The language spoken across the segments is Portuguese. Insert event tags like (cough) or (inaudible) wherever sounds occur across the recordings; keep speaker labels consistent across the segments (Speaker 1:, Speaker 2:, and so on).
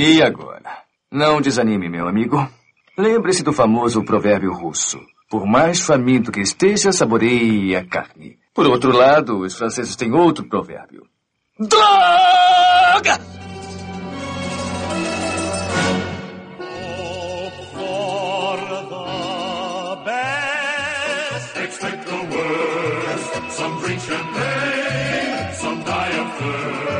Speaker 1: E agora? Não desanime, meu amigo. Lembre-se do famoso provérbio russo. Por mais faminto que esteja, saboreie a carne. Por outro lado, os franceses têm outro provérbio. Droga!
Speaker 2: Some die of thirst.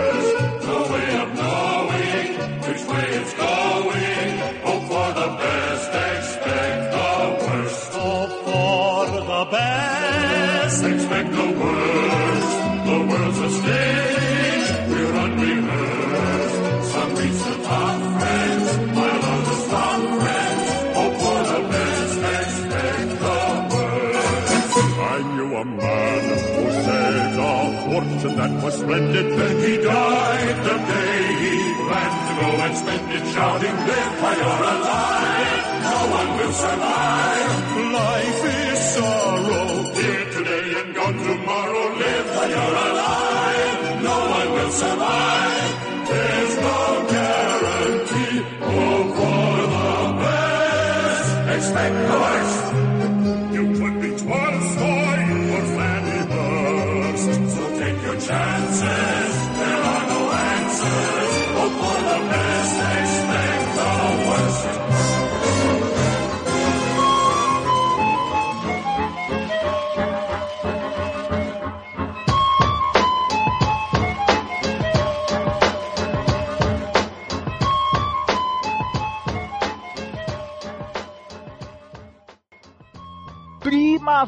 Speaker 2: That was splendid. Then he died the day he planned to go and spend it shouting, live while you're alive. No one will survive. Life is sorrow. Here today and gone tomorrow. Live while you're alive. No one will survive. There's no guarantee. Hope for the best. Expect the worst. You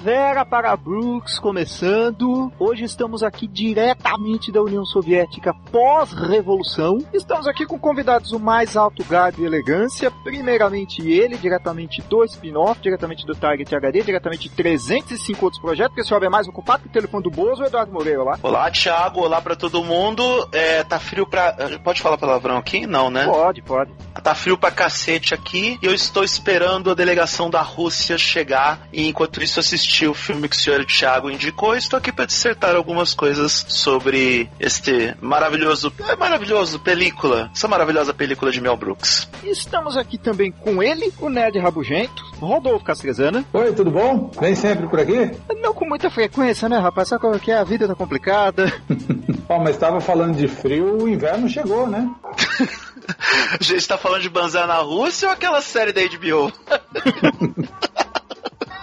Speaker 3: Primavera para Brooks começando. Hoje estamos aqui diretamente da União Soviética pós-revolução. Estamos aqui com convidados o mais alto garbo e elegância. Primeiramente ele, diretamente do spin-off, diretamente do Target HD, diretamente de 305 outros projetos, porque esse homem é mais ocupado que o telefone do Bozo, o Eduardo Moreira lá.
Speaker 4: Olá, Thiago. Olá pra todo mundo. É, tá frio pra. Pode falar palavrão aqui? Não, né?
Speaker 3: Pode, pode.
Speaker 4: Tá frio pra cacete aqui e eu estou esperando a delegação da Rússia chegar e enquanto isso assisti o filme que o senhor Thiago indicou e estou aqui para dissertar algumas coisas sobre este maravilhoso, é maravilhoso película, essa maravilhosa película de Mel Brooks.
Speaker 3: Estamos aqui também com ele, o Nerd Rabugento, Rodolfo Castrezana.
Speaker 5: Oi, tudo bom? Vem sempre por aqui?
Speaker 3: Não com muita frequência, né, rapaz? Sabe é que é? A vida tá complicada. (laughs)
Speaker 5: Ó, mas estava falando de frio, o inverno chegou, né? (laughs)
Speaker 4: A gente tá falando de Banzar na Rússia ou aquela série da HBO? (laughs)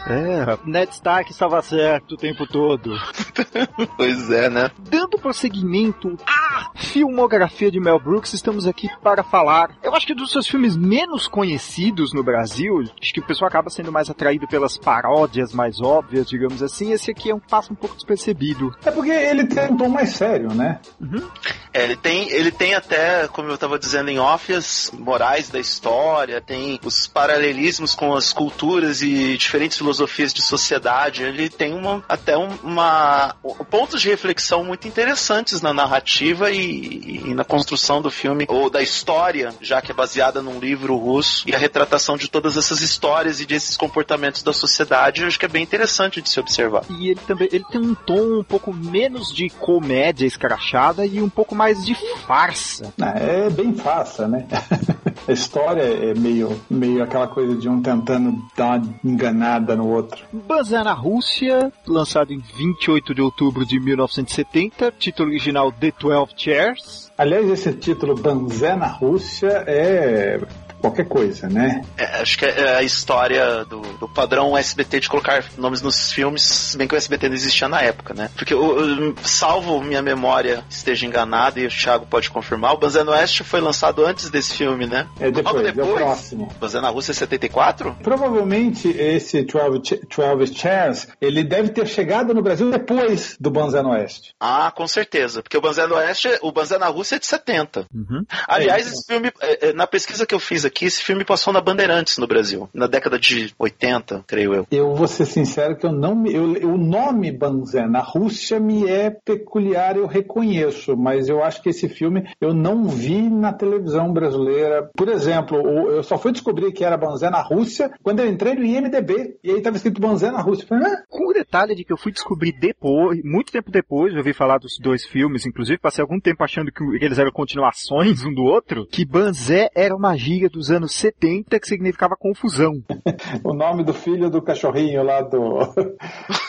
Speaker 3: É, Ned Stark estava certo o tempo todo. (laughs)
Speaker 4: pois é, né?
Speaker 3: Dando prosseguimento à filmografia de Mel Brooks, estamos aqui para falar. Eu acho que dos seus filmes menos conhecidos no Brasil, acho que o pessoal acaba sendo mais atraído pelas paródias mais óbvias, digamos assim. Esse aqui é um passa um pouco despercebido.
Speaker 5: É porque ele tem um tom mais sério, né?
Speaker 3: Uhum.
Speaker 4: É, ele tem, ele tem até, como eu estava dizendo em off, as morais da história, tem os paralelismos com as culturas e diferentes filosofias de sociedade. Ele tem uma, até um, uma pontos de reflexão muito interessantes na narrativa e, e, na construção do filme ou da história, já que é baseada num livro russo e a retratação de todas essas histórias e desses comportamentos da sociedade. Eu acho que é bem interessante de se observar.
Speaker 3: E ele também ele tem um tom um pouco menos de comédia escrachada e um pouco mais de farsa.
Speaker 5: É bem farsa, né? (laughs) A história é meio, meio aquela coisa de um tentando dar uma enganada no outro.
Speaker 3: Bazar na Rússia, lançado em 28 de outubro de 1970, título original The 12 Chairs.
Speaker 5: Aliás, esse título Banzé na Rússia é qualquer coisa, né?
Speaker 4: É, acho que é a história do, do, padrão SBT de colocar nomes nos filmes, se bem que o SBT não existia na época, né? Porque, eu, eu, salvo minha memória esteja enganada, e o Thiago pode confirmar, o Banzé no Oeste foi lançado antes desse filme, né?
Speaker 5: É depois, Logo depois é o próximo.
Speaker 4: Banzé na Rússia é 74?
Speaker 5: Provavelmente esse 12, 12 Chairs, ele deve ter chegado no Brasil depois do Banzé no Oeste.
Speaker 4: Ah, com certeza, porque o Banzé no Oeste, o Banzé na Rússia é de 70.
Speaker 3: Uhum.
Speaker 4: Aliás, é esse filme, na pesquisa que eu fiz aqui, que esse filme passou na Bandeirantes no Brasil, na década de 80, creio eu.
Speaker 5: Eu vou ser sincero que eu não me. Eu, o nome Banzé na Rússia me é peculiar, eu reconheço, mas eu acho que esse filme eu não vi na televisão brasileira. Por exemplo, eu só fui descobrir que era Banzé na Rússia quando eu entrei no IMDB e aí estava escrito Banzé na Rússia. Falei, ah,
Speaker 3: Com o detalhe de que eu fui descobrir depois, muito tempo depois, eu ouvi falar dos dois filmes, inclusive passei algum tempo achando que eles eram continuações um do outro, que Banzé era uma gíria dos anos 70 que significava confusão. (laughs)
Speaker 5: o nome do filho do cachorrinho lá do,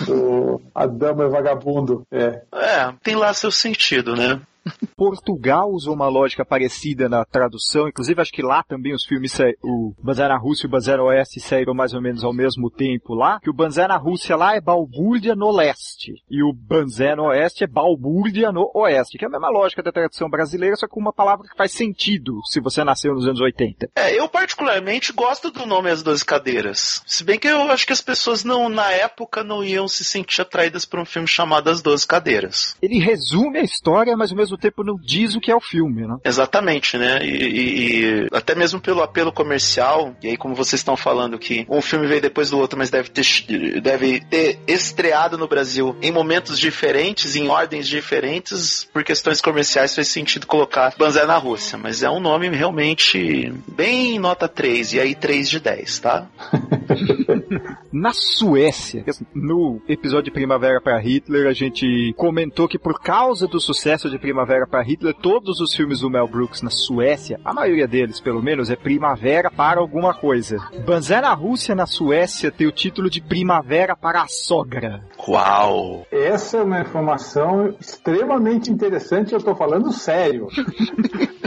Speaker 5: do Adamo e Vagabundo. É.
Speaker 4: É, tem lá seu sentido, né?
Speaker 3: Portugal usou uma lógica parecida na tradução, inclusive acho que lá também os filmes, o Banzé na Rússia e o Banzé no Oeste saíram mais ou menos ao mesmo tempo lá, que o Banzé na Rússia lá é Balbúrdia no leste, e o Banzé no Oeste é Balbúrdia no Oeste, que é a mesma lógica da tradução brasileira, só com uma palavra que faz sentido se você nasceu nos anos 80.
Speaker 4: É, eu particularmente gosto do nome As Doze Cadeiras. Se bem que eu acho que as pessoas não, na época, não iam se sentir atraídas por um filme chamado As Doze Cadeiras.
Speaker 3: Ele resume a história, mas ao mesmo tempo não diz o que é o filme, né?
Speaker 4: Exatamente, né? E, e- e até mesmo pelo apelo comercial, e aí como vocês estão falando que um filme veio depois do outro, mas deve ter, deve ter estreado no Brasil em momentos diferentes, em ordens diferentes, por questões comerciais faz sentido colocar Banzé na Rússia, mas é um nome realmente bem nota 3, e aí 3 de 10, tá? (laughs)
Speaker 3: Na Suécia, no episódio de Primavera para Hitler, a gente comentou que por causa do sucesso de Primavera para Hitler, todos os filmes do Mel Brooks na Suécia, a maioria deles pelo menos, é Primavera para alguma coisa. Banzé na Rússia, na Suécia, tem o título de Primavera para a Sogra.
Speaker 4: Uau!
Speaker 5: Essa é uma informação extremamente interessante, eu tô falando sério. (laughs)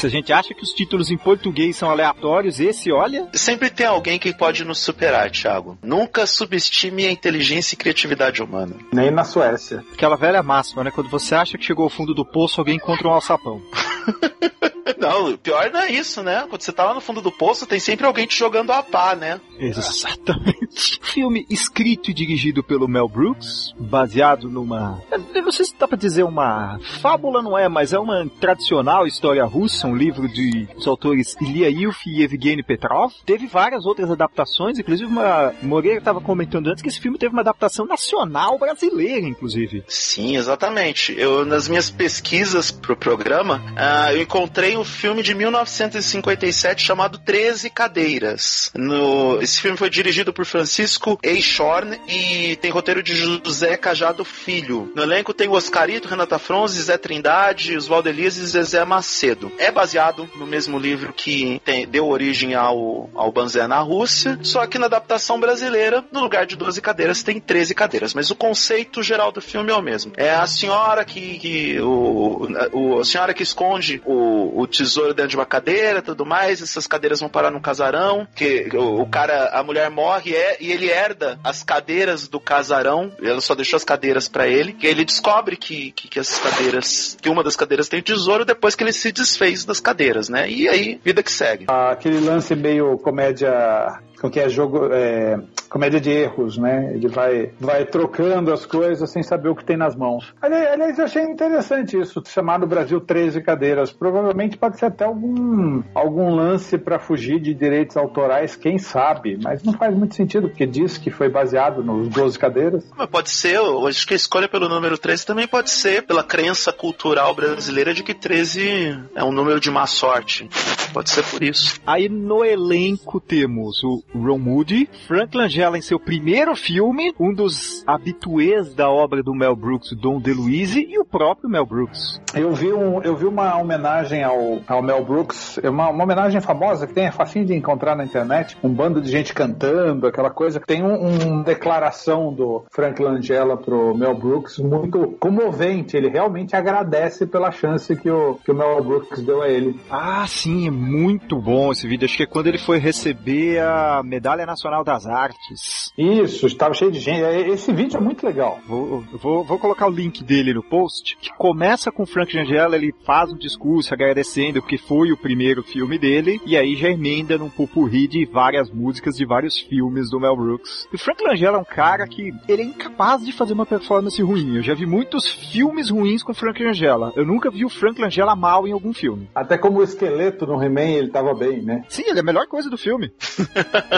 Speaker 3: Se a gente acha que os títulos em português são aleatórios, esse, olha,
Speaker 4: Sempre tem alguém que pode nos superar, Thiago. Nunca subestime a inteligência e criatividade humana.
Speaker 5: Nem na Suécia.
Speaker 3: aquela velha máxima, né? Quando você acha que chegou ao fundo do poço, alguém encontra um alçapão. (laughs) (laughs)
Speaker 4: Não, o pior não é isso, né? Quando você tá lá no fundo do poço, tem sempre alguém te jogando a pá, né?
Speaker 3: Exatamente. Filme escrito e dirigido pelo Mel Brooks, baseado numa. Eu não sei se dá pra dizer uma fábula, não é, mas é uma tradicional história russa, um livro de dos autores Ilya Ilf e Evgeny Petrov. Teve várias outras adaptações, inclusive uma. Moreira estava comentando antes que esse filme teve uma adaptação nacional brasileira, inclusive.
Speaker 4: Sim, exatamente. Eu, nas minhas pesquisas pro programa, ah, eu encontrei um filme de 1957 chamado 13 Cadeiras. No, esse filme foi dirigido por Francisco Eichhorn e tem roteiro de José Cajado Filho. No elenco tem o Oscarito, Renata Fronze, Zé Trindade, Oswaldo Elias e Zezé Macedo. É baseado no mesmo livro que tem- deu origem ao, ao Banzé na Rússia, só que na adaptação brasileira, no lugar de 12 cadeiras, tem 13 cadeiras. Mas o conceito geral do filme é o mesmo. É a senhora que. que- o, o- a senhora que esconde o, o tesouro dentro de uma cadeira tudo mais. Essas cadeiras vão parar no casarão. Que o, o cara, a mulher morre é, e ele herda as cadeiras do casarão. Ela só deixou as cadeiras pra ele. Que ele descobre que, que, que essas cadeiras. que uma das cadeiras tem tesouro depois que ele se desfez das cadeiras, né? E aí, vida que segue.
Speaker 5: Aquele lance meio comédia. O que é jogo. é, comédia de erros, né? Ele vai, vai trocando as coisas sem saber o que tem nas mãos. Ali- Aliás, eu achei interessante isso, chamar no Brasil 13 cadeiras. Provavelmente pode ser até algum, algum lance para fugir de direitos autorais, quem sabe, mas não faz muito sentido, porque diz que foi baseado nos 12 cadeiras.
Speaker 4: Mas pode ser, eu acho que a escolha pelo número 13 também pode ser pela crença cultural brasileira de que 13 é um número de má sorte. Pode ser por isso.
Speaker 3: Aí no elenco temos o Ron Moody, Frank Langella em seu primeiro filme, um dos habituês da obra do Mel Brooks, Dom DeLuise, e o próprio Mel Brooks.
Speaker 5: Eu vi, um, eu vi uma homenagem ao, ao Mel Brooks, é uma, uma homenagem famosa que tem, é facinho de encontrar na internet, um bando de gente cantando, aquela coisa. Tem uma um declaração do Frank Langella pro Mel Brooks muito comovente. Ele realmente agradece pela chance que o, que o Mel Brooks deu a ele.
Speaker 3: Ah, sim, é muito bom esse vídeo. Acho que é quando ele foi receber a Medalha Nacional das Artes.
Speaker 5: Isso, estava cheio de gente. É, Esse vídeo é muito legal.
Speaker 3: Vou, vou, vou colocar o link dele no post, que começa com o Frank Langella, ele faz um discurso agradecendo porque foi o primeiro filme dele, e aí já emenda num pupurri de várias músicas de vários filmes do Mel Brooks. E o Frank Langella é um cara que ele é incapaz de fazer uma performance ruim. Eu já vi muitos filmes ruins com o Frank Langella. Eu nunca vi o Frank Langella mal em algum filme.
Speaker 5: Até como o esqueleto no He-Man, ele tava bem, né?
Speaker 3: Sim, ele é a melhor coisa do filme. (laughs)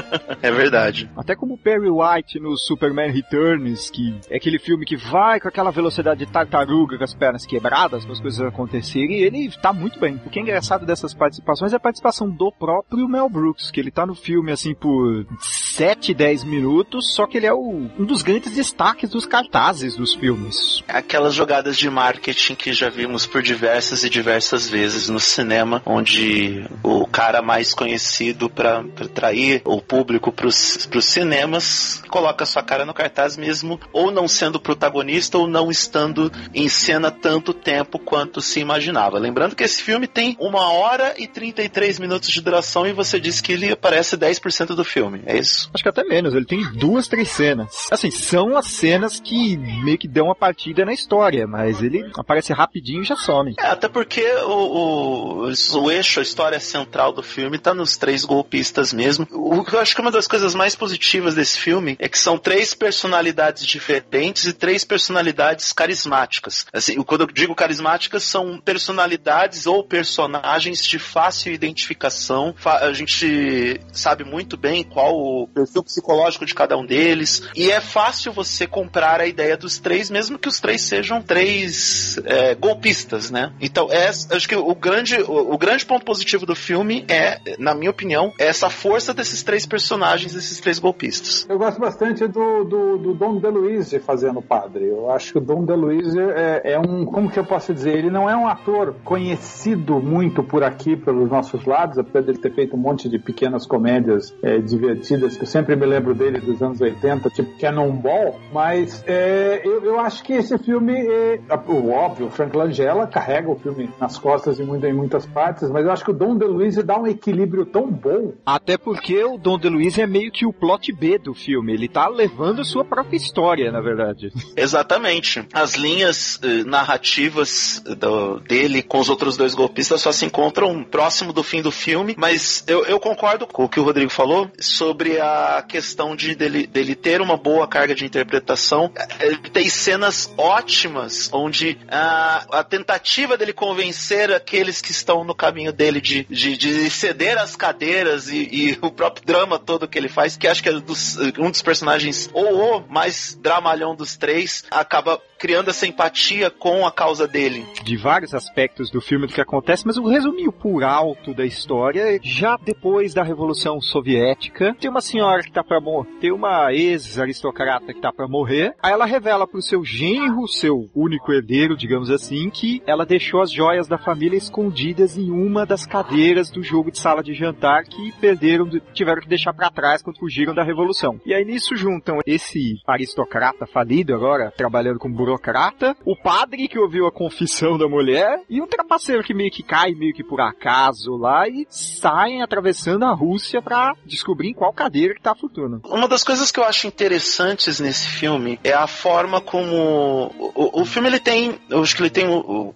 Speaker 4: É verdade.
Speaker 3: Até como o Perry White no Superman Returns, que é aquele filme que vai com aquela velocidade de tartaruga com as pernas quebradas para as coisas acontecerem, e ele tá muito bem. O que é engraçado dessas participações é a participação do próprio Mel Brooks, que ele tá no filme assim por 7, 10 minutos, só que ele é o, um dos grandes destaques dos cartazes dos filmes.
Speaker 4: Aquelas jogadas de marketing que já vimos por diversas e diversas vezes no cinema, onde o cara mais conhecido para atrair o público para os cinemas coloca sua cara no cartaz mesmo, ou não sendo protagonista ou não estando em cena tanto tempo quanto se imaginava. Lembrando que esse filme tem uma hora e 33 minutos de duração e você disse que ele aparece 10% do filme, é isso?
Speaker 3: Acho que até menos, ele tem duas, três cenas. Assim, são as cenas que meio que dão uma partida na história, mas ele aparece rapidinho e já some.
Speaker 4: É, até porque o, o, o eixo, a história central do filme tá nos três golpistas mesmo. O que eu acho que uma das coisas mais positivas desse filme é que são três personalidades diferentes e três personalidades carismáticas. Assim, quando eu digo carismáticas, são personalidades ou personagens de fácil identificação. A gente sabe muito bem qual o perfil psicológico de cada um deles. E é fácil você comprar a ideia dos três, mesmo que os três sejam três é, golpistas, né? Então, é, acho que o grande, o, o grande ponto positivo do filme é, na minha opinião, é essa força desses três personagens, desses três golpistas.
Speaker 5: Eu gosto bastante do, do, do Dom DeLuise fazendo o padre. Eu acho que o Dom DeLuise é, é um, como que eu posso dizer, ele não é um ator conhecido muito por aqui, pelos nossos lados, apesar de ele ter feito um monte de pequenas comédias é, divertidas, que eu sempre me lembro dele dos anos 80, tipo Cannonball, mas é, eu, eu acho que esse filme, é, o óbvio, o Frank Langella carrega o filme nas costas em, muita, em muitas partes, mas eu acho que o Dom DeLuise dá um equilíbrio tão bom.
Speaker 3: Até porque o Dom DeLuise é meio que o plot B do filme, ele tá levando sua própria história, na verdade. (laughs)
Speaker 4: Exatamente. As linhas eh, narrativas do, dele com os outros dois golpistas só se encontram próximo do fim do filme, mas eu, eu concordo com o que o Rodrigo falou sobre a questão de dele, dele ter uma boa carga de interpretação. Ele tem cenas ótimas onde a, a tentativa dele convencer aqueles que estão no caminho dele de, de, de ceder as cadeiras e, e, o próprio drama todo que ele faz, que acho que é dos, um dos personagens, ou o mais dramalhão dos três, acaba criando essa empatia com a causa dele.
Speaker 3: De vários aspectos do filme do que acontece, mas o resuminho por alto da história, já depois da Revolução Soviética, tem uma senhora que tá pra morrer, tem uma ex-aristocrata que tá pra morrer, aí ela revela pro seu genro, seu único herdeiro, digamos assim, que ela deixou as joias da família escondidas em uma das cadeiras do jogo de sala de jantar que perderam, tiveram que deixar para trás quando fugiram da Revolução. E aí nisso juntam esse aristocrata falido agora, trabalhando como burocrata, o padre que ouviu a confissão da mulher e um trapaceiro que meio que cai meio que por acaso lá e saem atravessando a Rússia para descobrir em qual cadeira que tá a fortuna.
Speaker 4: Uma das coisas que eu acho interessantes nesse filme é a forma como o, o filme ele tem, eu acho que ele tem,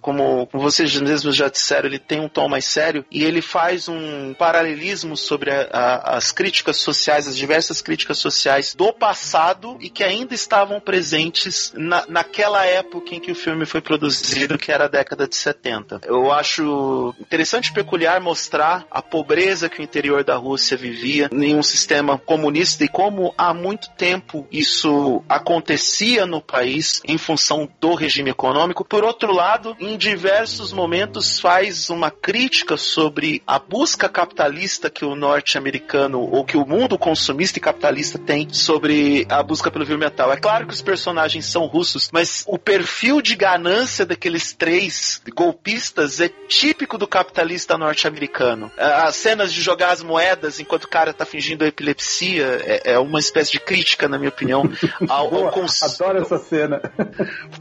Speaker 4: como, como vocês mesmos já disseram, ele tem um tom mais sério e ele faz um paralelismo sobre a, a, as críticas sociais, as diversas críticas sociais do passado e que ainda estavam presentes na, naquela época em que o filme foi produzido, que era a década de 70. Eu acho interessante e peculiar mostrar a pobreza que o interior da Rússia vivia em um sistema comunista e como há muito tempo isso acontecia no país em função do regime econômico. Por outro lado, em diversos momentos faz uma crítica sobre a busca capitalista que o norte-americano ou que o mundo consumista e capitalista tem sobre a busca pelo viu metal. É claro que os personagens são russos, mas mas o perfil de ganância daqueles três golpistas é típico do capitalista norte-americano. As cenas de jogar as moedas enquanto o cara tá fingindo epilepsia é, é uma espécie de crítica, na minha opinião, (laughs) ao,
Speaker 5: Boa,
Speaker 4: ao cons...
Speaker 5: adoro essa cena. (laughs)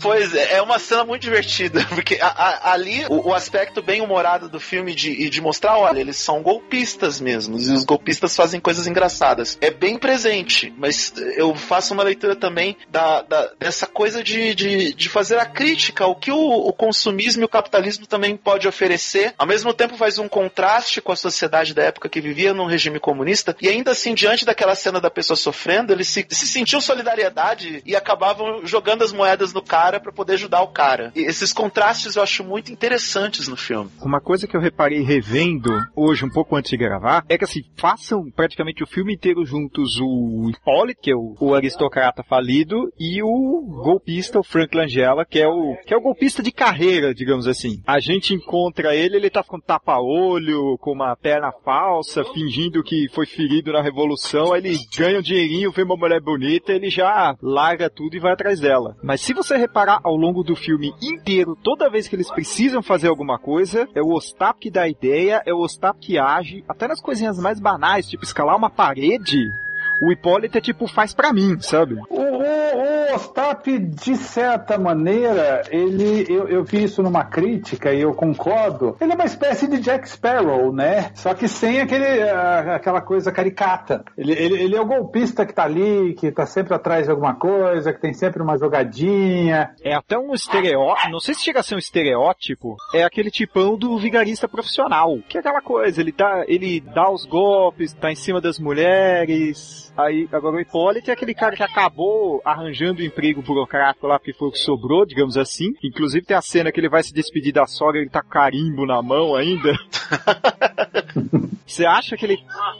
Speaker 4: Pois é, é uma cena muito divertida, (laughs) porque a- a- ali o, o aspecto bem humorado do filme de, de mostrar, olha, eles são golpistas mesmo, e os golpistas fazem coisas engraçadas. É bem presente, mas eu faço uma leitura também da, da- dessa coisa de, de, de fazer a crítica ao que o, o consumismo e o capitalismo também pode oferecer. Ao mesmo tempo faz um contraste com a sociedade da época que vivia num regime comunista, e ainda assim, diante daquela cena da pessoa sofrendo, eles se, se sentiam solidariedade e acabavam jogando as moedas no cara para poder ajudar o cara. E esses contrastes eu acho muito interessantes no filme.
Speaker 3: Uma coisa que eu reparei revendo hoje, um pouco antes de gravar, é que assim, façam praticamente o filme inteiro juntos o Hippolyte, que é o, o aristocrata falido, e o golpista, o Frank Langella, que é o, que é o golpista de carreira, digamos assim. A gente encontra ele, ele tá com tapa-olho, com uma perna falsa, fingindo que foi ferido na revolução, aí ele ganha um dinheirinho, vê uma mulher bonita, ele já larga tudo e vai atrás dela. Mas se você reparar ao longo do filme inteiro, toda vez que eles precisam fazer alguma coisa, é o Ostap que dá ideia, é o Ostap que age, até nas coisinhas mais banais, tipo escalar uma parede, o Hipólito é tipo, faz pra mim, sabe?
Speaker 5: O Ostap, de certa maneira, ele, eu, eu vi isso numa crítica e eu concordo. Ele é uma espécie de Jack Sparrow, né? Só que sem aquele, aquela coisa caricata. Ele, ele, ele é o golpista que tá ali, que tá sempre atrás de alguma coisa, que tem sempre uma jogadinha.
Speaker 3: É até um estereótipo, não sei se chega a ser um estereótipo, é aquele tipão do vigarista profissional. Que é aquela coisa, ele dá, ele dá os golpes, tá em cima das mulheres. Aí, agora o Hipólito é aquele cara que acabou arranjando emprego burocrático lá, porque foi o que sobrou, digamos assim. Inclusive tem a cena que ele vai se despedir da sogra, ele tá com carimbo na mão ainda. (laughs) Você acha que ele,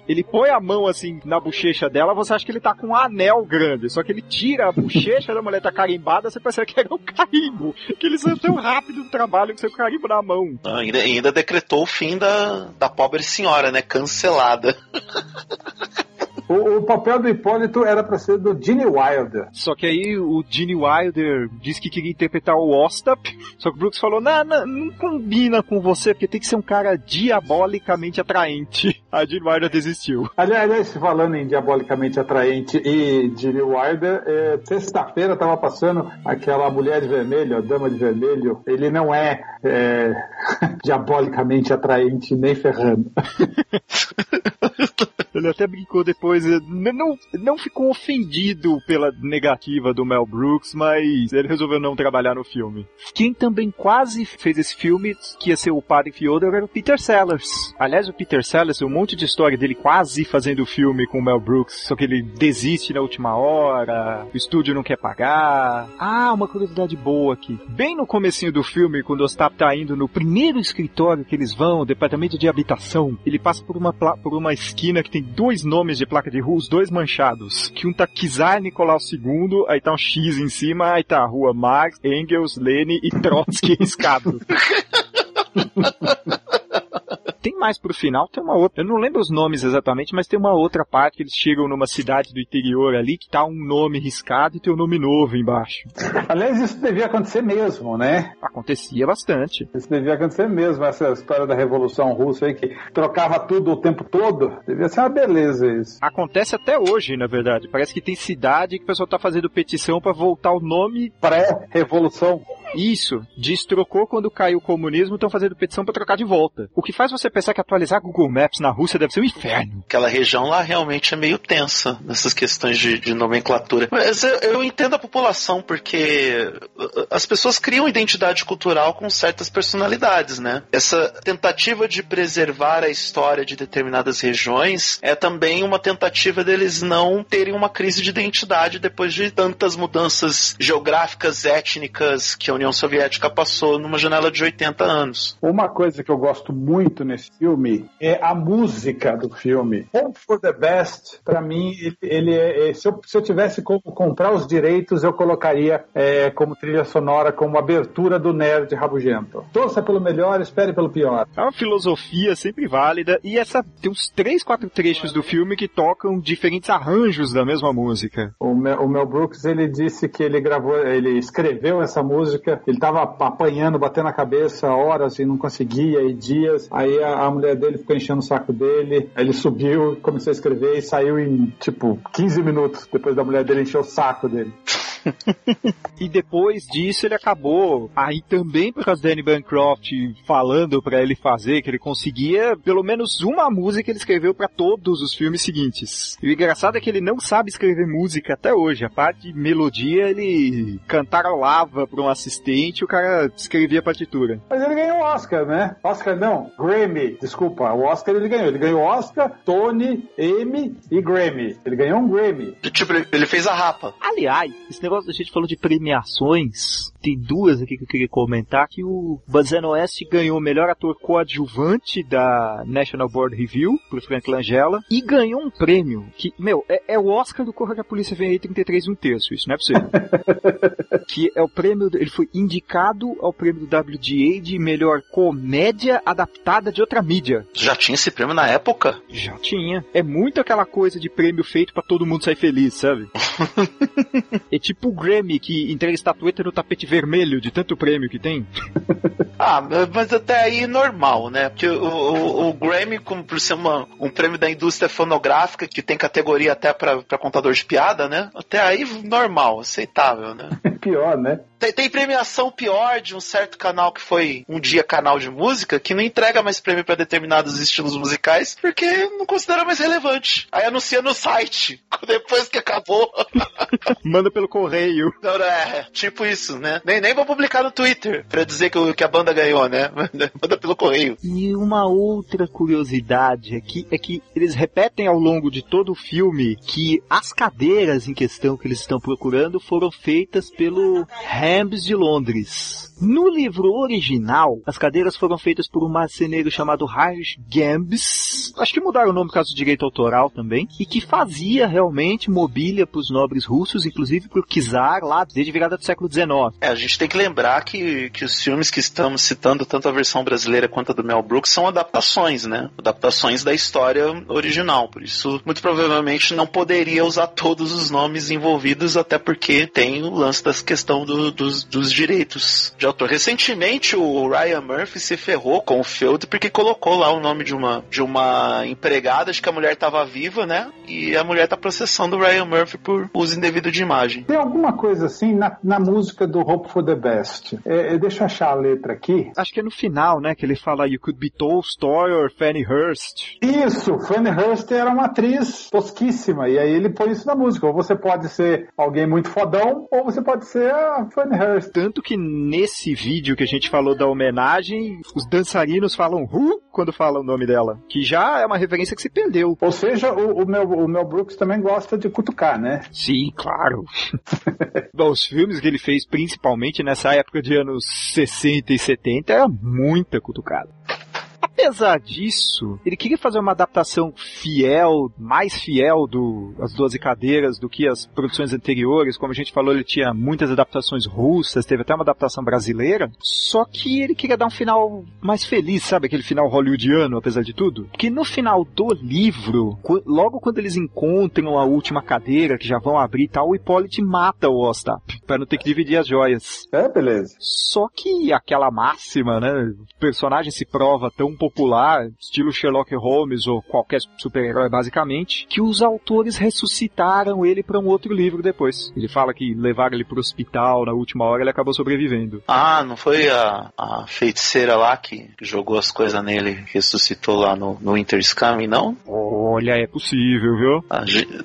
Speaker 3: ele põe a mão assim na bochecha dela, você acha que ele tá com um anel grande. Só que ele tira a bochecha da mulher tá carimbada, você pensa que era um carimbo. Que eles são tão rápido no trabalho com seu carimbo na mão.
Speaker 4: Ainda, ainda decretou o fim da, da pobre senhora, né? Cancelada. (laughs)
Speaker 5: O, o papel do Hipólito era pra ser do Gene Wilder.
Speaker 3: Só que aí o Gene Wilder disse que queria interpretar o Ostap, só que o Brooks falou, não, não, não combina com você, porque tem que ser um cara diabolicamente atraente. (laughs) A Gene Wilder desistiu.
Speaker 5: Aliás, aliás, falando em diabolicamente atraente e Gene Wilder, é, sexta-feira tava passando aquela mulher de vermelho, a dama de vermelho. Ele não é, é (laughs) diabolicamente atraente nem ferrando. (laughs) (laughs)
Speaker 3: Ele até brincou depois, eh, não, não ficou ofendido pela negativa do Mel Brooks, mas ele resolveu não trabalhar no filme. Quem também quase fez esse filme, que ia ser o Padre Fyodor, era o Peter Sellers. Aliás, o Peter Sellers, um monte de história dele quase fazendo o filme com o Mel Brooks, só que ele desiste na última hora, o estúdio não quer pagar. Ah, uma curiosidade boa aqui. Bem no comecinho do filme, quando o Ostap tá indo no primeiro escritório que eles vão, o departamento de habitação, ele passa por uma, por uma esquina que tem dois nomes de placa de rua, os dois manchados. Que um tá Kizar Nicolau II, aí tá um X em cima, aí tá a rua Marx, Engels, Lenin e Trotsky (laughs) riscado. (laughs) Tem mais pro final, tem uma outra. Eu não lembro os nomes exatamente, mas tem uma outra parte que eles chegam numa cidade do interior ali que tá um nome riscado e tem um nome novo embaixo. (laughs)
Speaker 5: Aliás, isso devia acontecer mesmo, né?
Speaker 3: Acontecia bastante.
Speaker 5: Isso devia acontecer mesmo, essa história da Revolução Russa aí, que trocava tudo o tempo todo. Devia ser uma beleza isso.
Speaker 3: Acontece até hoje, na verdade. Parece que tem cidade que o pessoal tá fazendo petição pra voltar o nome.
Speaker 5: Pré-revolução.
Speaker 3: Isso, destrocou quando caiu o comunismo, estão fazendo petição pra trocar de volta. O que faz você pensar que atualizar Google Maps na Rússia deve ser um inferno.
Speaker 4: Aquela região lá realmente é meio tensa nessas questões de, de nomenclatura. Mas eu, eu entendo a população, porque uh, as pessoas criam identidade cultural com certas personalidades, né? Essa tentativa de preservar a história de determinadas regiões é também uma tentativa deles não terem uma crise de identidade depois de tantas mudanças geográficas, étnicas, que a União Soviética passou numa janela de 80 anos.
Speaker 5: Uma coisa que eu gosto muito nesse filme é a música do filme. Hope for the Best, pra mim, ele, ele é, é- se, eu, se eu tivesse como comprar os direitos, eu colocaria é, como trilha sonora, como abertura do Nerd Rabugento. Torça pelo melhor, espere pelo pior.
Speaker 3: É uma filosofia sempre válida e essa tem uns três, quatro trechos do filme que tocam diferentes arranjos da mesma música.
Speaker 5: O Mel, o Mel Brooks, ele disse que ele gravou, ele escreveu essa música, ele tava apanhando, batendo a cabeça horas e não conseguia, e dias. Aí a, a mulher dele ficou enchendo o saco dele, aí ele subiu, começou a escrever e saiu em, tipo, 15 minutos, depois da mulher dele encher o saco dele. (laughs)
Speaker 3: E depois disso ele acabou aí também por causa do Danny Bancroft falando pra ele fazer que ele conseguia pelo menos uma música ele escreveu pra todos os filmes seguintes. E o engraçado é que ele não sabe escrever música até hoje. A parte de melodia ele cantarolava pra um assistente e o cara escrevia a partitura.
Speaker 5: Mas ele ganhou o Oscar, né? Oscar não, Grammy, desculpa, o Oscar ele ganhou. Ele ganhou Oscar, Tony, Emmy e Grammy. Ele ganhou um Grammy.
Speaker 4: Tipo, ele- ele fez a rapa.
Speaker 3: Aliás, esse negócio da gente falou de premiações, tem duas aqui que eu queria comentar, que o Bazano West ganhou o melhor ator coadjuvante da National Board Review, pro Frank Langella, e ganhou um prêmio que, meu, é, é o Oscar do Corra que a Polícia Vem aí 33 e um terço, isso não é possível. (laughs) que é o prêmio, ele foi indicado ao prêmio do WGA de melhor comédia adaptada de outra mídia.
Speaker 4: Já tinha esse prêmio na época?
Speaker 3: Já tinha. É muito aquela coisa de prêmio feito pra todo mundo sair feliz, sabe? (laughs) é tipo o Grammy que entrega estatueta no tapete vermelho de tanto prêmio que tem. (laughs)
Speaker 4: Ah, mas até aí normal, né? Porque o, o- o Grammy, como por ser uma- um prêmio da indústria fonográfica, que tem categoria até pra contador de piada, né? Até aí normal, aceitável, né? (laughs)
Speaker 5: Pior, né?
Speaker 4: Tem, tem premiação pior de um certo canal que foi um dia canal de música, que não entrega mais prêmio pra determinados estilos musicais, porque não considera mais relevante. Aí anuncia no site, (laughs) depois que acabou. (laughs)
Speaker 3: Manda pelo correio.
Speaker 4: Não, não, é, tipo isso, né? Nem, nem vou publicar no Twitter pra dizer que, que a banda ganhou, né? (laughs) Manda pelo correio.
Speaker 3: E uma outra curiosidade aqui é que eles repetem ao longo de todo o filme que as cadeiras em questão que eles estão procurando foram feitas pelo Hambs de Londres. No livro original, as cadeiras foram feitas por um marceneiro chamado Heinrich Gambs. Acho que mudaram o nome por causa do direito autoral também. E que fazia realmente mobília para os nobres russos, inclusive para o Czar lá desde a virada do século XIX.
Speaker 4: É, a gente tem que lembrar que, que os filmes que estamos citando, tanto a versão brasileira quanto a do Mel Brooks, são adaptações, né? Adaptações da história original. Por isso, muito provavelmente não poderia usar todos os nomes envolvidos, até porque tem o lance da questão do- dos, dos direitos de autor. Recentemente, o Ryan Murphy se ferrou com o Field porque colocou lá o nome de uma, de uma empregada, acho que a mulher estava viva, né? E a mulher tá processando o Ryan Murphy por uso indevido de imagem.
Speaker 5: Tem alguma coisa assim na, na música do Hope for the Best. É, é, deixa eu achar a letra aqui.
Speaker 3: Acho que é no final, né, que ele fala You could be Tolstoy or Fanny Hurst.
Speaker 5: Isso, Fanny Hurst era uma atriz tosquíssima, e aí ele põe isso na música. Ou você pode ser alguém muito fodão, ou você pode ser a Fanny Hurst.
Speaker 3: Tanto que nesse vídeo que a gente falou da homenagem, os dançarinos falam Who quando falam o nome dela. Que já é uma referência que se perdeu.
Speaker 5: Ou seja, o, o, Mel, o Mel Brooks também gosta de cutucar, né?
Speaker 3: Sim, claro. (laughs) Bom, os filmes que ele fez, principalmente nessa época de anos 60 e 70, era muita cutucada. Apesar disso, ele queria fazer uma adaptação fiel, mais fiel do as 12 cadeiras do que as produções anteriores. Como a gente falou, ele tinha muitas adaptações russas, teve até uma adaptação brasileira. Só que ele queria dar um final mais feliz, sabe? Aquele final hollywoodiano, apesar de tudo. Que no final do livro, logo quando eles encontram a última cadeira, que já vão abrir e tal, o Hippolyte mata o Ostap, para não ter que dividir as joias.
Speaker 5: É, beleza.
Speaker 3: Só que aquela máxima, né? O personagem se prova tão popular, estilo Sherlock Holmes ou qualquer super-herói basicamente, que os autores ressuscitaram ele para um outro livro depois. Ele fala que levaram ele pro hospital na última hora ele acabou sobrevivendo.
Speaker 4: Ah, não foi a, a feiticeira lá que jogou as coisas nele, ressuscitou lá no, no Winter's Coming, não?
Speaker 3: Olha, é possível, viu?
Speaker 4: Ah,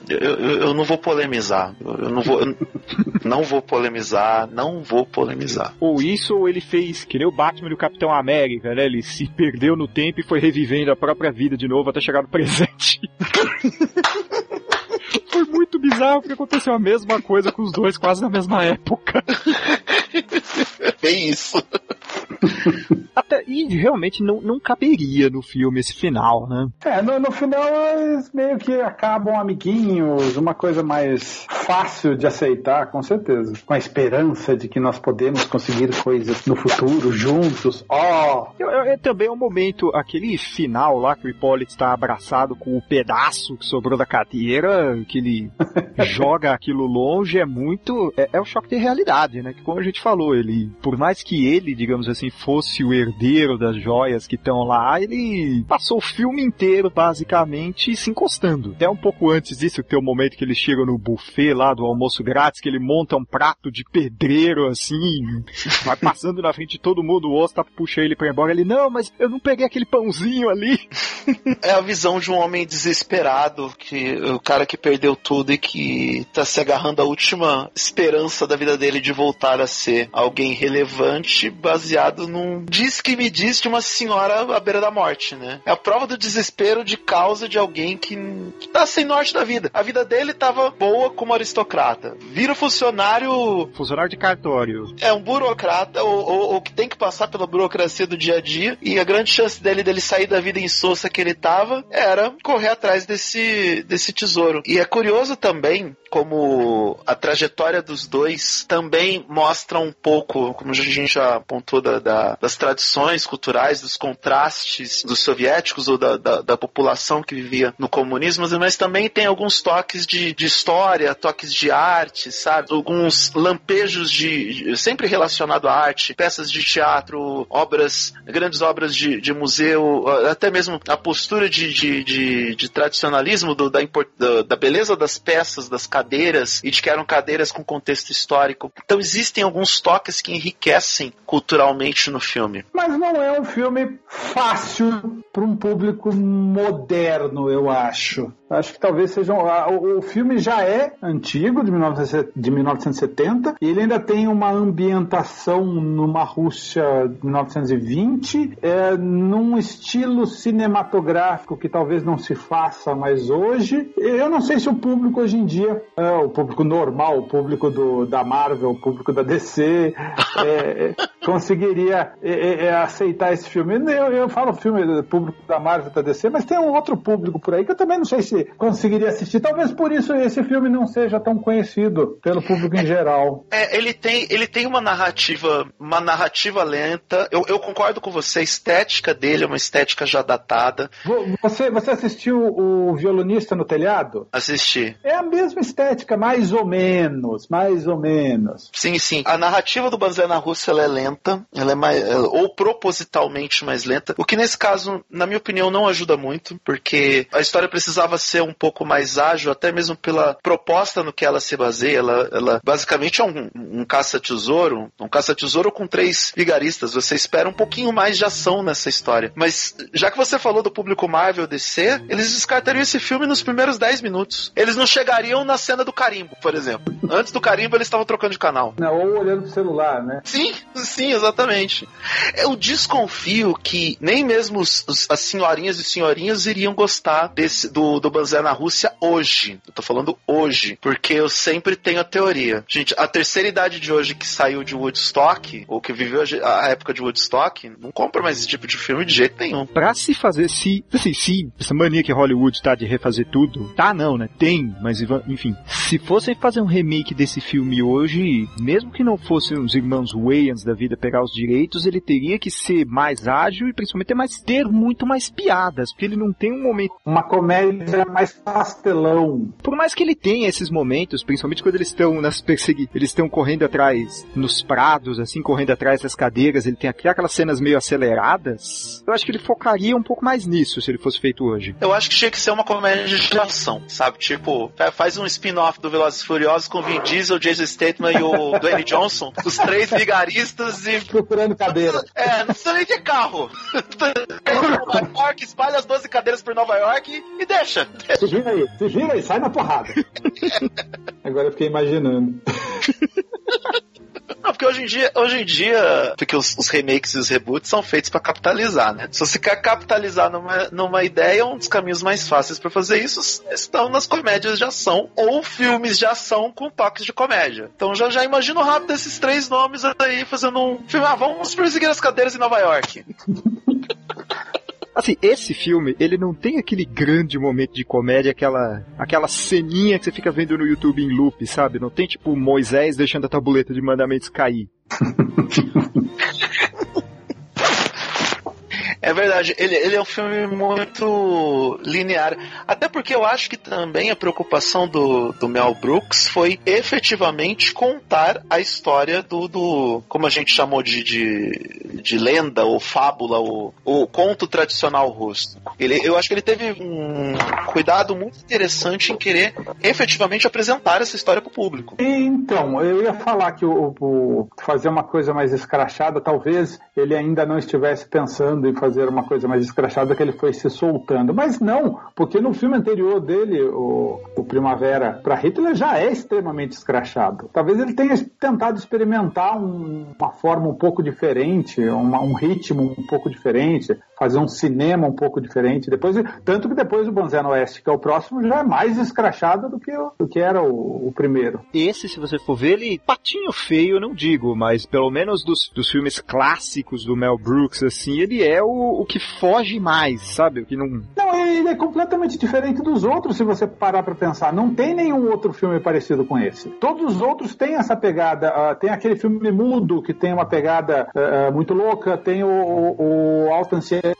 Speaker 4: eu, eu, eu não vou polemizar. Eu eu não vou. eu (laughs) não vou polemizar, não vou polemizar.
Speaker 3: Ou isso, ou ele fez que nem o Batman e o Capitão América, né? Ele se perdeu no tempo e foi revivendo a própria vida de novo até chegar no presente. (laughs) Foi muito bizarro porque aconteceu a mesma coisa com os dois quase na mesma época. (laughs) (laughs)
Speaker 4: Bem isso. (laughs)
Speaker 3: Até, e realmente não, não caberia no filme esse final, né?
Speaker 5: É, no, no final eles meio que acabam amiguinhos, uma coisa mais fácil de aceitar, com certeza. Com a esperança de que nós podemos conseguir coisas no futuro juntos. Ó!
Speaker 3: Eu- É também um momento, aquele final lá que o Hipólito está abraçado com o pedaço que sobrou da cadeira, que ele (laughs) joga aquilo longe, é muito. É, é o choque de realidade, né? Que como a gente falou, ele, por mais que ele, digamos assim, fosse o herdeiro das joias que estão lá, ele passou o filme inteiro, basicamente, se encostando. Até um pouco antes disso, tem o momento que ele chega no buffet lá do almoço grátis, que ele monta um prato de pedreiro, assim, (laughs) vai passando na frente de todo mundo, o Osta puxa ele pra ir embora, ele, não, mas eu não peguei aquele pãozinho ali. (laughs)
Speaker 4: É a visão de um homem desesperado, que o cara que perdeu tudo e que tá se agarrando à última esperança da vida dele de voltar a ser alguém relevante, baseado num diz que me diz de uma senhora à beira da morte, né? É a prova do desespero de causa de alguém que que tá sem norte da vida. A vida dele tava boa como aristocrata. Vira funcionário
Speaker 3: Funcionário de cartório.
Speaker 4: é um burocrata ou, ou- ou que tem que passar pela burocracia do dia a dia e a grande chance dele dele sair da vida insossa que ele tava era correr atrás desse, desse tesouro. E é curioso também como a trajetória dos dois também mostra um pouco, como a gente já apontou, da- da- das tradições culturais, dos contrastes dos soviéticos ou da, da- população que vivia no comunismo, mas também tem alguns toques de, de história, toques de arte, sabe? Alguns lampejos de. sempre relacionado à arte, peças de teatro, obras, grandes obras de, de museu, até mesmo a postura de, de, de- de tradicionalismo do- da, impor- da- beleza das peças, das cadeiras, e de que eram cadeiras com contexto histórico. Então existem alguns toques que enriquecem culturalmente no filme.
Speaker 5: Mas não é um filme fácil para um público moderno, eu acho. Acho que talvez seja. ah, O, filme já é antigo, de 1970, de 1970, e ele ainda tem uma ambientação numa Rússia de 1920, é, num estilo cinematográfico que talvez não se faça mais hoje. Eu não sei se o público hoje em dia, é, o público normal, o público do, da Marvel, o público da DC, (laughs) é, conseguiria é, é, é, aceitar esse filme. Eu, eu falo filme do público da Marvel da DC, mas tem um outro público por aí que eu também não sei se conseguiria assistir. Talvez por isso esse filme não seja tão conhecido pelo público em geral.
Speaker 4: É, ele tem, ele tem uma narrativa, uma narrativa lenta. Eu, eu concordo com você, a estética dele é uma estética já datada.
Speaker 5: Vo- Você, você assistiu o Violinista no Telhado?
Speaker 4: Assisti.
Speaker 5: É a mesma estética, mais ou menos, mais ou menos.
Speaker 4: Sim, sim. A narrativa do Banzé na Rússia é lenta, ela é mais, ela- ou propositalmente mais lenta, o que nesse caso, na minha opinião, não ajuda muito, porque a história precisava ser um pouco mais ágil, até mesmo pela proposta no que ela se baseia. Ela, ela basicamente é um, um caça-tesouro, um caça-tesouro com três vigaristas. Você espera um pouquinho mais de ação nessa história. Mas já que você falou do público Marvel DC, eles descartariam esse filme nos primeiros 10 minutos. Eles não chegariam na cena do carimbo, por exemplo. Antes do carimbo, eles estavam trocando de canal.
Speaker 5: Né, Ou olhando pro celular, né?
Speaker 4: Sim, sim, exatamente. Eu desconfio que nem mesmo os- os- as senhorinhas e senhorinhos iriam gostar desse, do, do Banzé na Rússia hoje. Eu tô falando hoje, porque eu sempre tenho a teoria. Gente, a terceira idade de hoje que saiu de Woodstock, ou que viveu a a época de Woodstock, não compra mais esse tipo de filme de jeito nenhum.
Speaker 3: Pra se fazer, se, assim, se essa mania que Hollywood tá de refazer tudo, tá não, né? Tem, mas enfim, se fossem fazer um remake desse filme hoje, mesmo que não fossem os irmãos Wayans da vida pegar os direitos, ele teria que ser mais ágil e principalmente ter mais ter muito mais piadas, porque ele não tem um momento,
Speaker 5: Uma comédia mais pastelão.
Speaker 3: por mais que ele tenha esses momentos, principalmente quando eles estão nas persegui, eles estão correndo atrás nos prados, assim, correndo atrás das cadeiras, ele tem aqui aquelas cenas meio aceleradas. Eu acho que ele focaria um pouco mais nisso se ele fosse feito hoje.
Speaker 4: Eu acho que tinha que ser uma comédia de ação, sabe? Tipo, fa- faz um spin-off do Velozes e Furiosos com Vin Diesel, Jason Statham e o (laughs) Dwayne Johnson, os três vigaristas e
Speaker 5: Procurando cadeira.
Speaker 4: É, não precisa nem ter carro. (laughs) Nova York, espalha as 12 cadeiras por Nova York e deixa.
Speaker 5: Se gira aí, se gira aí, sai na porrada. (laughs) Agora eu fiquei imaginando. (laughs)
Speaker 4: Porque hoje em dia, hoje em dia, porque os, os remakes e os reboots são feitos pra capitalizar, né? Se você quer capitalizar numa, numa ideia, um dos caminhos mais fáceis pra fazer isso estão nas comédias de ação ou filmes de ação com toques de comédia. Então já já imagino rápido esses três nomes aí fazendo um filme. Ah, vamos perseguir as cadeiras em Nova York. (laughs)
Speaker 3: Assim, esse filme, ele não tem aquele grande momento de comédia, aquela, aquela ceninha que você fica vendo no YouTube em loop, sabe? Não tem tipo Moisés deixando a tabuleta de mandamentos cair. (laughs)
Speaker 4: É verdade, ele, ele é um filme muito linear. Até porque eu acho que também a preocupação do, do Mel Brooks foi efetivamente contar a história do, do como a gente chamou de, de, de lenda ou fábula, ou, ou conto tradicional russo. Ele, eu acho que ele teve um cuidado muito interessante em querer efetivamente apresentar essa história para o público.
Speaker 5: Então, eu ia falar que o, o fazer uma coisa mais escrachada, talvez ele ainda não estivesse pensando em fazer uma coisa mais escrachada que ele foi se soltando. Mas não, porque no filme anterior dele, o, o Primavera para Hitler, já é extremamente escrachado. Talvez ele tenha tentado experimentar um, uma forma um pouco diferente, uma, um ritmo um pouco diferente, fazer um cinema um pouco diferente. Depois, tanto que depois o Bonzé no Oeste, que é o próximo, já é mais escrachado do que, do que era o, o primeiro.
Speaker 3: Esse, se você for ver, ele patinho feio, não digo, mas pelo menos dos, dos filmes clássicos do Mel Brooks, assim, ele é o, o que foge mais, sabe? O que não.
Speaker 5: Não, ele é completamente diferente dos outros, se você parar pra pensar. Não tem nenhum outro filme parecido com esse. Todos os outros têm essa pegada. Uh, tem aquele filme mudo que tem uma pegada uh, muito louca, tem o, o, o Alta Ansiedade,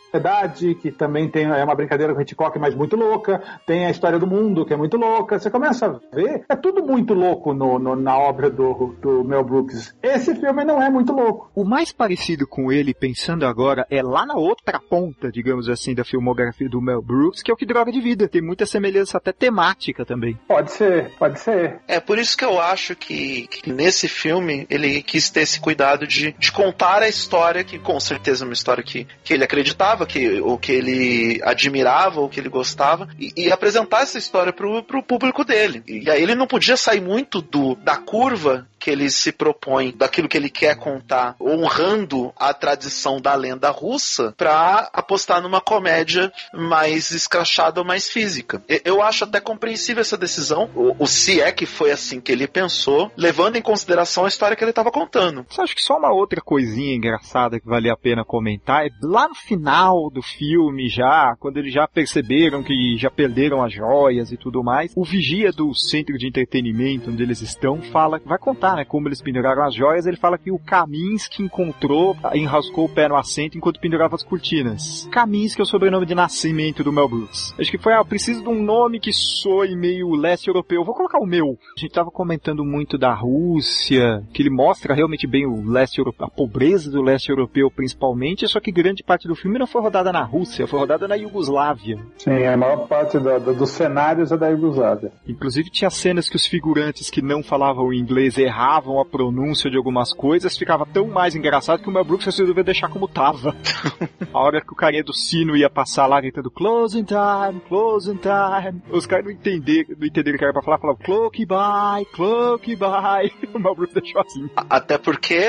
Speaker 5: que também tem, é uma brincadeira com Hitchcock, mas muito louca. Tem a História do Mundo, que é muito louca. Você começa a ver, é tudo muito louco no, no, na obra do, do Mel Brooks. Esse filme não é muito louco.
Speaker 3: O mais parecido com ele, pensando agora, é lá na outra ponta, digamos assim, da filmografia do Mel Brooks, que é o que Droga de Vida. Tem muita semelhança até temática também.
Speaker 5: Pode ser, pode ser.
Speaker 4: É por isso que eu acho que, que nesse filme ele quis ter esse cuidado de, de contar a história, que com certeza é uma história que, que ele acreditava, que, ou que ele admirava, ou que ele gostava, e, e apresentar essa história pro, pro público dele. E aí ele não podia sair muito do da curva que ele se propõe, daquilo que ele quer contar, honrando a tradição da lenda russa, para apostar numa comédia mais escrachada ou mais física. Eu acho até compreensível essa decisão, o, o se é que foi assim que ele pensou, levando em consideração a história que ele estava contando.
Speaker 3: Você acha que só uma outra coisinha engraçada que vale a pena comentar é lá no final do filme já, quando eles já perceberam que já perderam as joias e tudo mais, o vigia do centro de entretenimento onde eles estão fala, vai contar né, como eles penduraram as joias, ele fala que o Kaminsky encontrou, enrascou o pé no assento enquanto pendurava as cortinas. Kaminsky é o sobrenome de nascimento do Mel Brooks. Acho que foi, ah, preciso de um nome que soe meio leste europeu. Vou colocar o meu. A gente tava comentando muito da Rússia, que ele mostra realmente bem o leste europeu, a pobreza do leste europeu principalmente, só que grande parte do filme não foi rodada na Rússia, foi rodada na Iugoslávia.
Speaker 5: Sim, a maior parte do, do, dos cenários é da Iugoslávia.
Speaker 3: Inclusive tinha cenas que os figurantes que não falavam inglês erravam a pronúncia de algumas coisas, ficava tão mais engraçado que o Mel Brooks resolveu deixar como tava. (laughs) a hora que o carinha do sino ia passar lá gritando closing time, closing time. Os caras não entenderam, não entenderam o que era pra falar, falavam cloak by, cloak by. (laughs) O Mel Brooks deixou assim.
Speaker 4: Até porque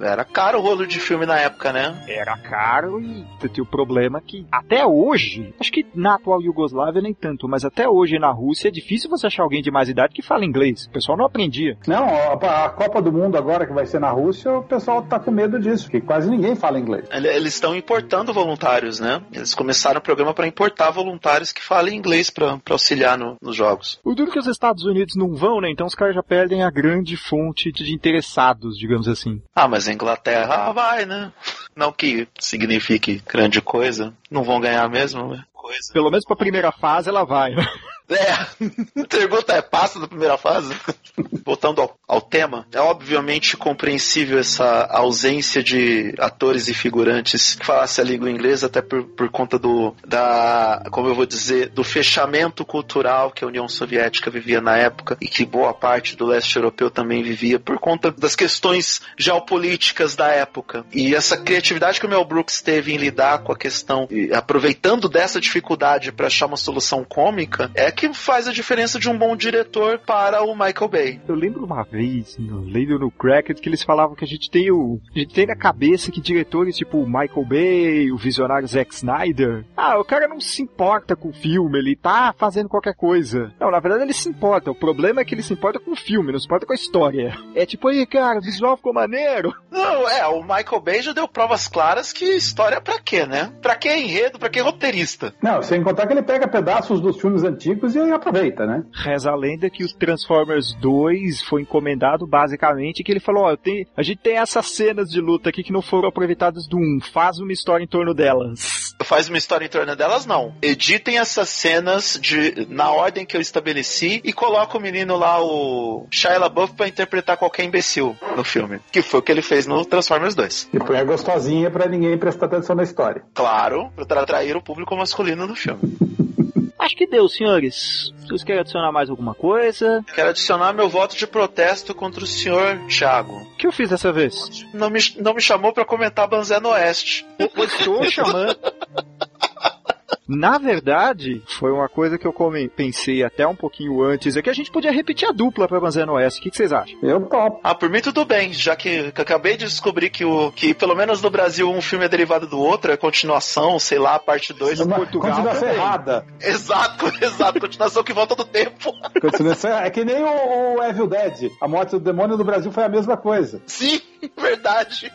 Speaker 4: era caro o rolo de filme na época, né?
Speaker 3: Era caro e tinha o problema que até hoje, acho que na atual Iugoslávia nem tanto, mas até hoje na Rússia é difícil você achar alguém de mais idade que fala inglês. O pessoal não aprendia.
Speaker 5: Não, a, a Copa do Mundo agora que vai ser na Rússia, o pessoal tá com medo disso, que quase ninguém fala inglês.
Speaker 4: Eles estão importando voluntários, né? Eles começaram o programa para importar voluntários que falem inglês para auxiliar no, nos jogos.
Speaker 3: O duro é que os Estados Unidos não vão, né? Então os caras já perdem a grande fonte de interessados, digamos assim.
Speaker 4: Ah, mas a Inglaterra vai, né? Não que signifique grande coisa. Não vão ganhar mesmo, né? Coisa.
Speaker 3: Pelo menos pra primeira fase ela vai, né?
Speaker 4: É, (laughs) pergunta é, passa da primeira fase? (laughs) Voltando ao, ao, tema, é obviamente compreensível essa ausência de atores e figurantes que falassem a língua inglesa, até por, por conta do, da, como eu vou dizer, do fechamento cultural que a União Soviética vivia na época e que boa parte do leste europeu também vivia, por conta das questões geopolíticas da época. E essa criatividade que o Mel Brooks teve em lidar com a questão, aproveitando dessa dificuldade para achar uma solução cômica, é que que faz a diferença de um bom diretor para o Michael Bay.
Speaker 3: Eu lembro uma vez, no lendo no Cracked, que eles falavam que a gente tem o. A gente tem na cabeça que diretores tipo o Michael Bay, o visionário Zack Snyder. Ah, o cara não se importa com o filme, ele tá fazendo qualquer coisa. Não, na verdade ele se importa. O problema é que ele se importa com o filme, não se importa com a história. É tipo, aí, cara, o visual ficou maneiro.
Speaker 4: Não, é, o Michael Bay já deu provas claras que história é pra quê, né? Pra que enredo, pra que roteirista?
Speaker 5: Não, sem contar que ele pega pedaços dos filmes antigos e aproveita, né?
Speaker 3: Reza a lenda que o Transformers 2 foi encomendado basicamente que ele falou, ó, a gente tem essas cenas de luta aqui que não foram aproveitadas do 1, faz uma história em torno delas.
Speaker 4: Faz uma história em torno delas, não. Editem essas cenas de, na ordem que eu estabeleci e coloca o menino lá, o Shia LaBeouf, pra interpretar qualquer imbecil no filme. Que foi o que ele fez no Transformers 2.
Speaker 5: E põe a gostosinha pra ninguém prestar atenção na história.
Speaker 4: Claro, pra atrair o público masculino no filme. (laughs)
Speaker 3: Acho que deu, senhores. Vocês querem adicionar mais alguma coisa?
Speaker 4: Quero adicionar meu voto de protesto contra o senhor Thiago.
Speaker 3: O que eu fiz dessa vez?
Speaker 4: Não me, não me chamou pra comentar Banzé no Oeste.
Speaker 3: Eu estou chamando. (laughs) Na verdade, foi uma coisa que eu pensei até um pouquinho antes, é que a gente podia repetir a dupla pra Banzano Oeste. O que, que vocês acham?
Speaker 5: Eu topo.
Speaker 4: Ah, por mim tudo bem, já que, que eu acabei de descobrir que, o, que pelo menos no Brasil um filme é derivado do outro, é continuação, sei lá, parte 2.
Speaker 5: Uma
Speaker 3: Portugal
Speaker 5: continuação
Speaker 3: também.
Speaker 5: errada.
Speaker 4: Exato, (laughs) exato, continuação que volta do tempo. (laughs)
Speaker 5: Continuação. É que nem o, o Evil Dead. A morte do demônio no Brasil foi a mesma coisa.
Speaker 4: Sim, verdade.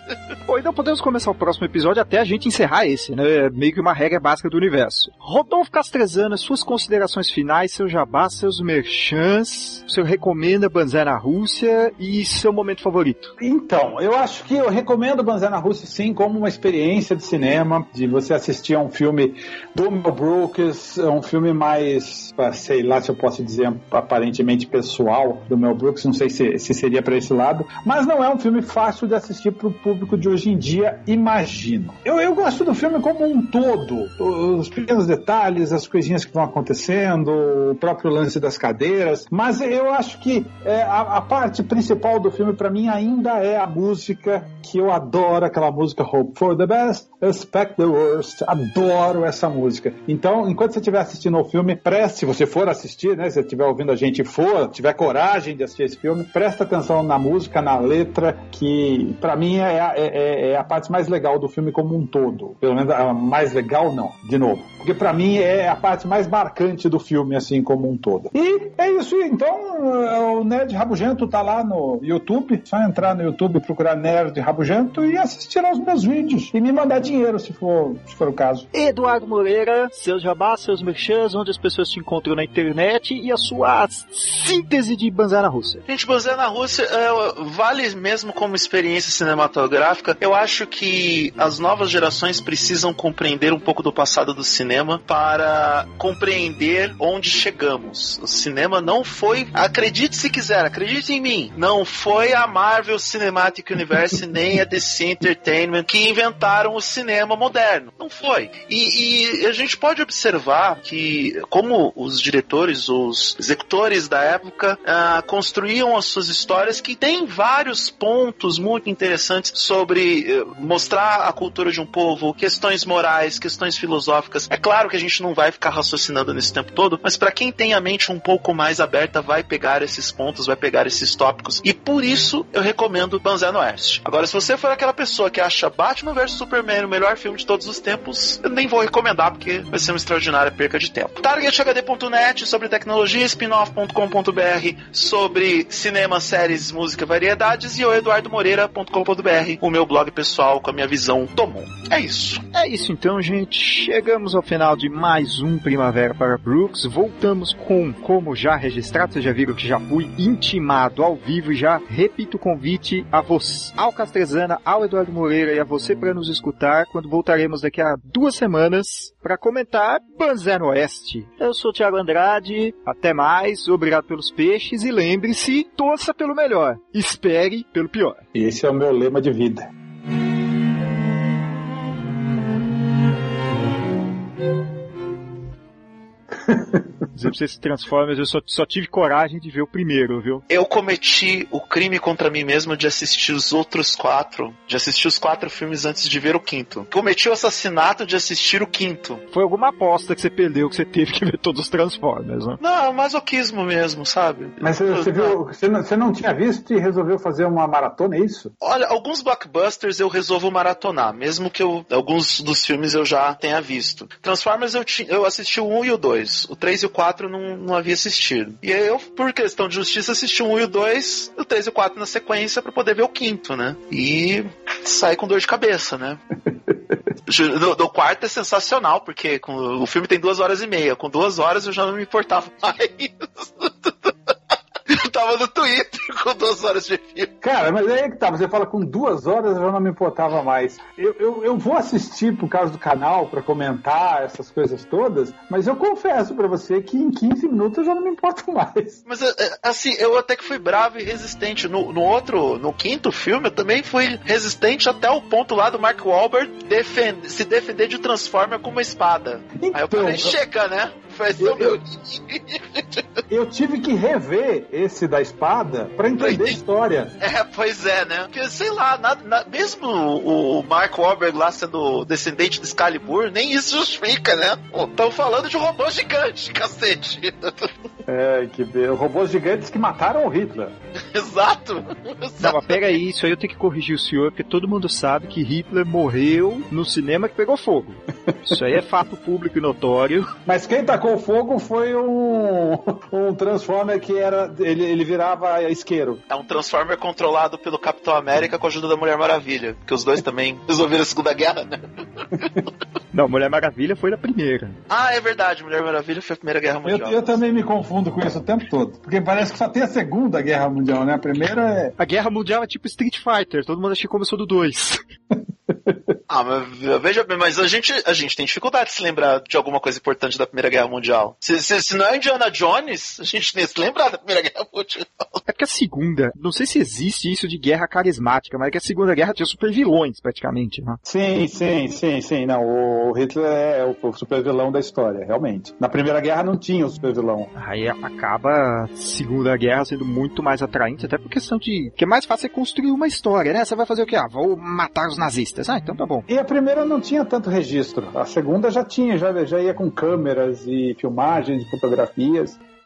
Speaker 3: Ou então podemos começar o próximo episódio até a gente encerrar esse, né? É meio que uma regra básica do universo. Rodolfo Castrezana, suas considerações finais, seu jabá, seus merchans, seu recomenda Banzé na Rússia e seu momento favorito.
Speaker 5: Então, eu acho que eu recomendo Banzé na Rússia sim como uma experiência de cinema, de você assistir a um filme do Mel Brooks, um filme mais, sei lá se eu posso dizer, aparentemente pessoal do Mel Brooks, não sei se, se seria para esse lado, mas não é um filme fácil de assistir para o público de hoje em dia, imagino. Eu, eu gosto do filme como um todo, os pequenos detalhes, as coisinhas que vão acontecendo, o próprio lance das cadeiras, mas eu acho que é, a, a parte principal do filme para mim ainda é a música que eu adoro, aquela música Hope for the Best, Expect the Worst, adoro essa música. Então, enquanto você estiver assistindo ao filme, preste, se você for assistir, né, se você estiver ouvindo a gente for, tiver coragem de assistir esse filme, presta atenção na música, na letra, que para mim é, é- é- é a parte mais legal do filme como um todo. Pelo menos a mais legal não, de novo. Porque para mim é a parte mais marcante do filme, assim como um todo. E é isso, então é, o Nerd Rabugento tá lá no YouTube, só entrar no YouTube, procurar Nerd Rabugento e assistir aos meus vídeos. E me mandar dinheiro, se for, se for o caso.
Speaker 3: Eduardo Moreira, seus jabás, seus merchans, onde as pessoas te encontram na internet e a sua síntese de Banzé na Rússia.
Speaker 4: Gente, Banzé na Rússia é, vale mesmo como experiência cinematográfica. Eu acho que as novas gerações precisam compreender um pouco do passado do cinema para compreender onde chegamos. O cinema não foi, acredite se quiser, acredite em mim, não foi a Marvel Cinematic Universe (laughs) nem a DC Entertainment que inventaram o cinema moderno. Não foi. E, e a gente pode observar que, como os diretores, os executores da época ah, construíam as suas histórias, que tem vários pontos muito interessantes sobre eh, mostrar a cultura de um povo, questões morais, questões filosóficas. É claro que a gente não vai ficar raciocinando nesse tempo todo, mas para quem tem a mente um pouco mais aberta, vai pegar esses pontos, vai pegar esses tópicos. E por isso eu recomendo Banzé no Oeste. Agora, se você for aquela pessoa que acha Batman vs Superman o melhor filme de todos os tempos, eu nem vou recomendar porque vai ser uma extraordinária perca de tempo. TargetHD.net sobre tecnologia, spinoff.com.br sobre cinema, séries, música, variedades e o eduardomoreira.com.br, o meu blog pessoal com a minha visão do mundo. É isso.
Speaker 3: É isso então, gente. Chegamos ao final de mais um Primavera para Brooks. Voltamos com, como já registrado, vocês já viram que já fui intimado ao vivo e já repito o convite a você, ao Castrezana, ao Eduardo Moreira e a você para nos escutar quando voltaremos daqui a duas semanas para comentar Banzé no Oeste. Eu sou o Thiago Andrade, até mais, obrigado pelos peixes e lembre-se, torça pelo melhor, espere pelo pior.
Speaker 5: Esse é o meu lema de vida.
Speaker 3: Dizer pra vocês Transformers, eu só, só tive coragem de ver o primeiro, viu?
Speaker 4: Eu cometi o crime contra mim mesmo de assistir os outros quatro, de assistir os quatro filmes antes de ver o quinto. Cometi o assassinato de assistir o quinto.
Speaker 3: Foi alguma aposta que você perdeu que você teve que ver todos os Transformers, né?
Speaker 4: Não, é um masoquismo mesmo, sabe?
Speaker 5: Mas você, você viu, você não, você não tinha visto e resolveu fazer uma maratona, é isso?
Speaker 4: Olha, alguns blockbusters eu resolvo maratonar, mesmo que eu, alguns dos filmes eu já tenha visto. Transformers eu, ti, eu assisti o 1 e o 2. O 3 e o 4 não, não havia assistido. E aí eu, por questão de justiça, assisti o 1 e o 2, o 3 e o 4 na sequência pra poder ver o quinto, né? E saí com dor de cabeça, né? (laughs) Do, do quarto é sensacional, porque com, o filme tem duas horas e meia. Com duas horas eu já não me importava (laughs) mais. Eu tava no Twitter (laughs) com duas horas de filme.
Speaker 5: Cara, mas aí é que tá, você fala com duas horas eu já não me importava mais. Eu, eu, eu vou assistir por causa do canal pra comentar essas coisas todas, mas eu confesso pra você que em 15 minutos eu já não me importo (laughs) mais.
Speaker 4: Mas é, assim, eu até que fui bravo e resistente. No, no outro, no quinto filme, eu também fui resistente até o ponto lá do Mark Wahlberg defend, se defender de Transformer com uma espada. Aí eu
Speaker 5: Então,
Speaker 4: falei,
Speaker 5: eu-
Speaker 4: chega, né? Vai ser o
Speaker 5: Eu-
Speaker 4: meu.
Speaker 5: eu- Eu tive que rever esse da espada pra entender a história.
Speaker 4: É, pois é, né? Porque, sei lá, nada, na- mesmo o, o Mark Wahlberg lá sendo descendente de Excalibur, nem isso justifica, né? Estão falando de um robô gigante, cacete. (laughs)
Speaker 5: É, que be- robôs gigantes que mataram o Hitler. (laughs)
Speaker 4: Exato.
Speaker 3: Não, mas pega aí, isso aí eu tenho que corrigir o senhor, porque todo mundo sabe que Hitler morreu no cinema que pegou fogo. Isso aí é fato público e notório.
Speaker 5: Mas quem tacou fogo foi um, (laughs) um Transformer que era. Ele, ele virava isqueiro.
Speaker 4: É um Transformer controlado pelo Capitão América com a ajuda da Mulher Maravilha. Porque os dois também (laughs) resolveram a Segunda Guerra, né? (laughs)
Speaker 3: Não, Mulher Maravilha foi na primeira.
Speaker 4: Ah, é verdade, Mulher Maravilha foi a Primeira Guerra
Speaker 5: Eu,
Speaker 4: Mundial.
Speaker 5: eu também me confundo com isso o tempo todo. Porque parece que só tem a Segunda Guerra Mundial, né? A primeira é.
Speaker 3: A Guerra Mundial é tipo Street Fighter, todo mundo acha que começou do 2. (laughs)
Speaker 4: Ah, mas veja bem, mas a gente, a gente tem dificuldade de se lembrar de alguma coisa importante da Primeira Guerra Mundial. Se, se, se não é Indiana Jones, a gente nem se lembrar da Primeira Guerra Mundial.
Speaker 3: É porque a segunda, não sei se existe isso de guerra carismática, mas é que a segunda guerra tinha super vilões, praticamente, né?
Speaker 5: Sim, sim, sim, sim. Não, o Hitler é o, o super vilão da história, realmente. Na Primeira Guerra não tinha o super vilão.
Speaker 3: Aí acaba a segunda guerra sendo muito mais atraente, até por questão de... que é mais fácil é construir uma história, né? Você vai fazer o quê? Ah, vou matar os nazistas. Ah, então tá bom.
Speaker 5: E a primeira não tinha tanto registro. A segunda já tinha, já, já ia com câmeras e filmagens fotografias.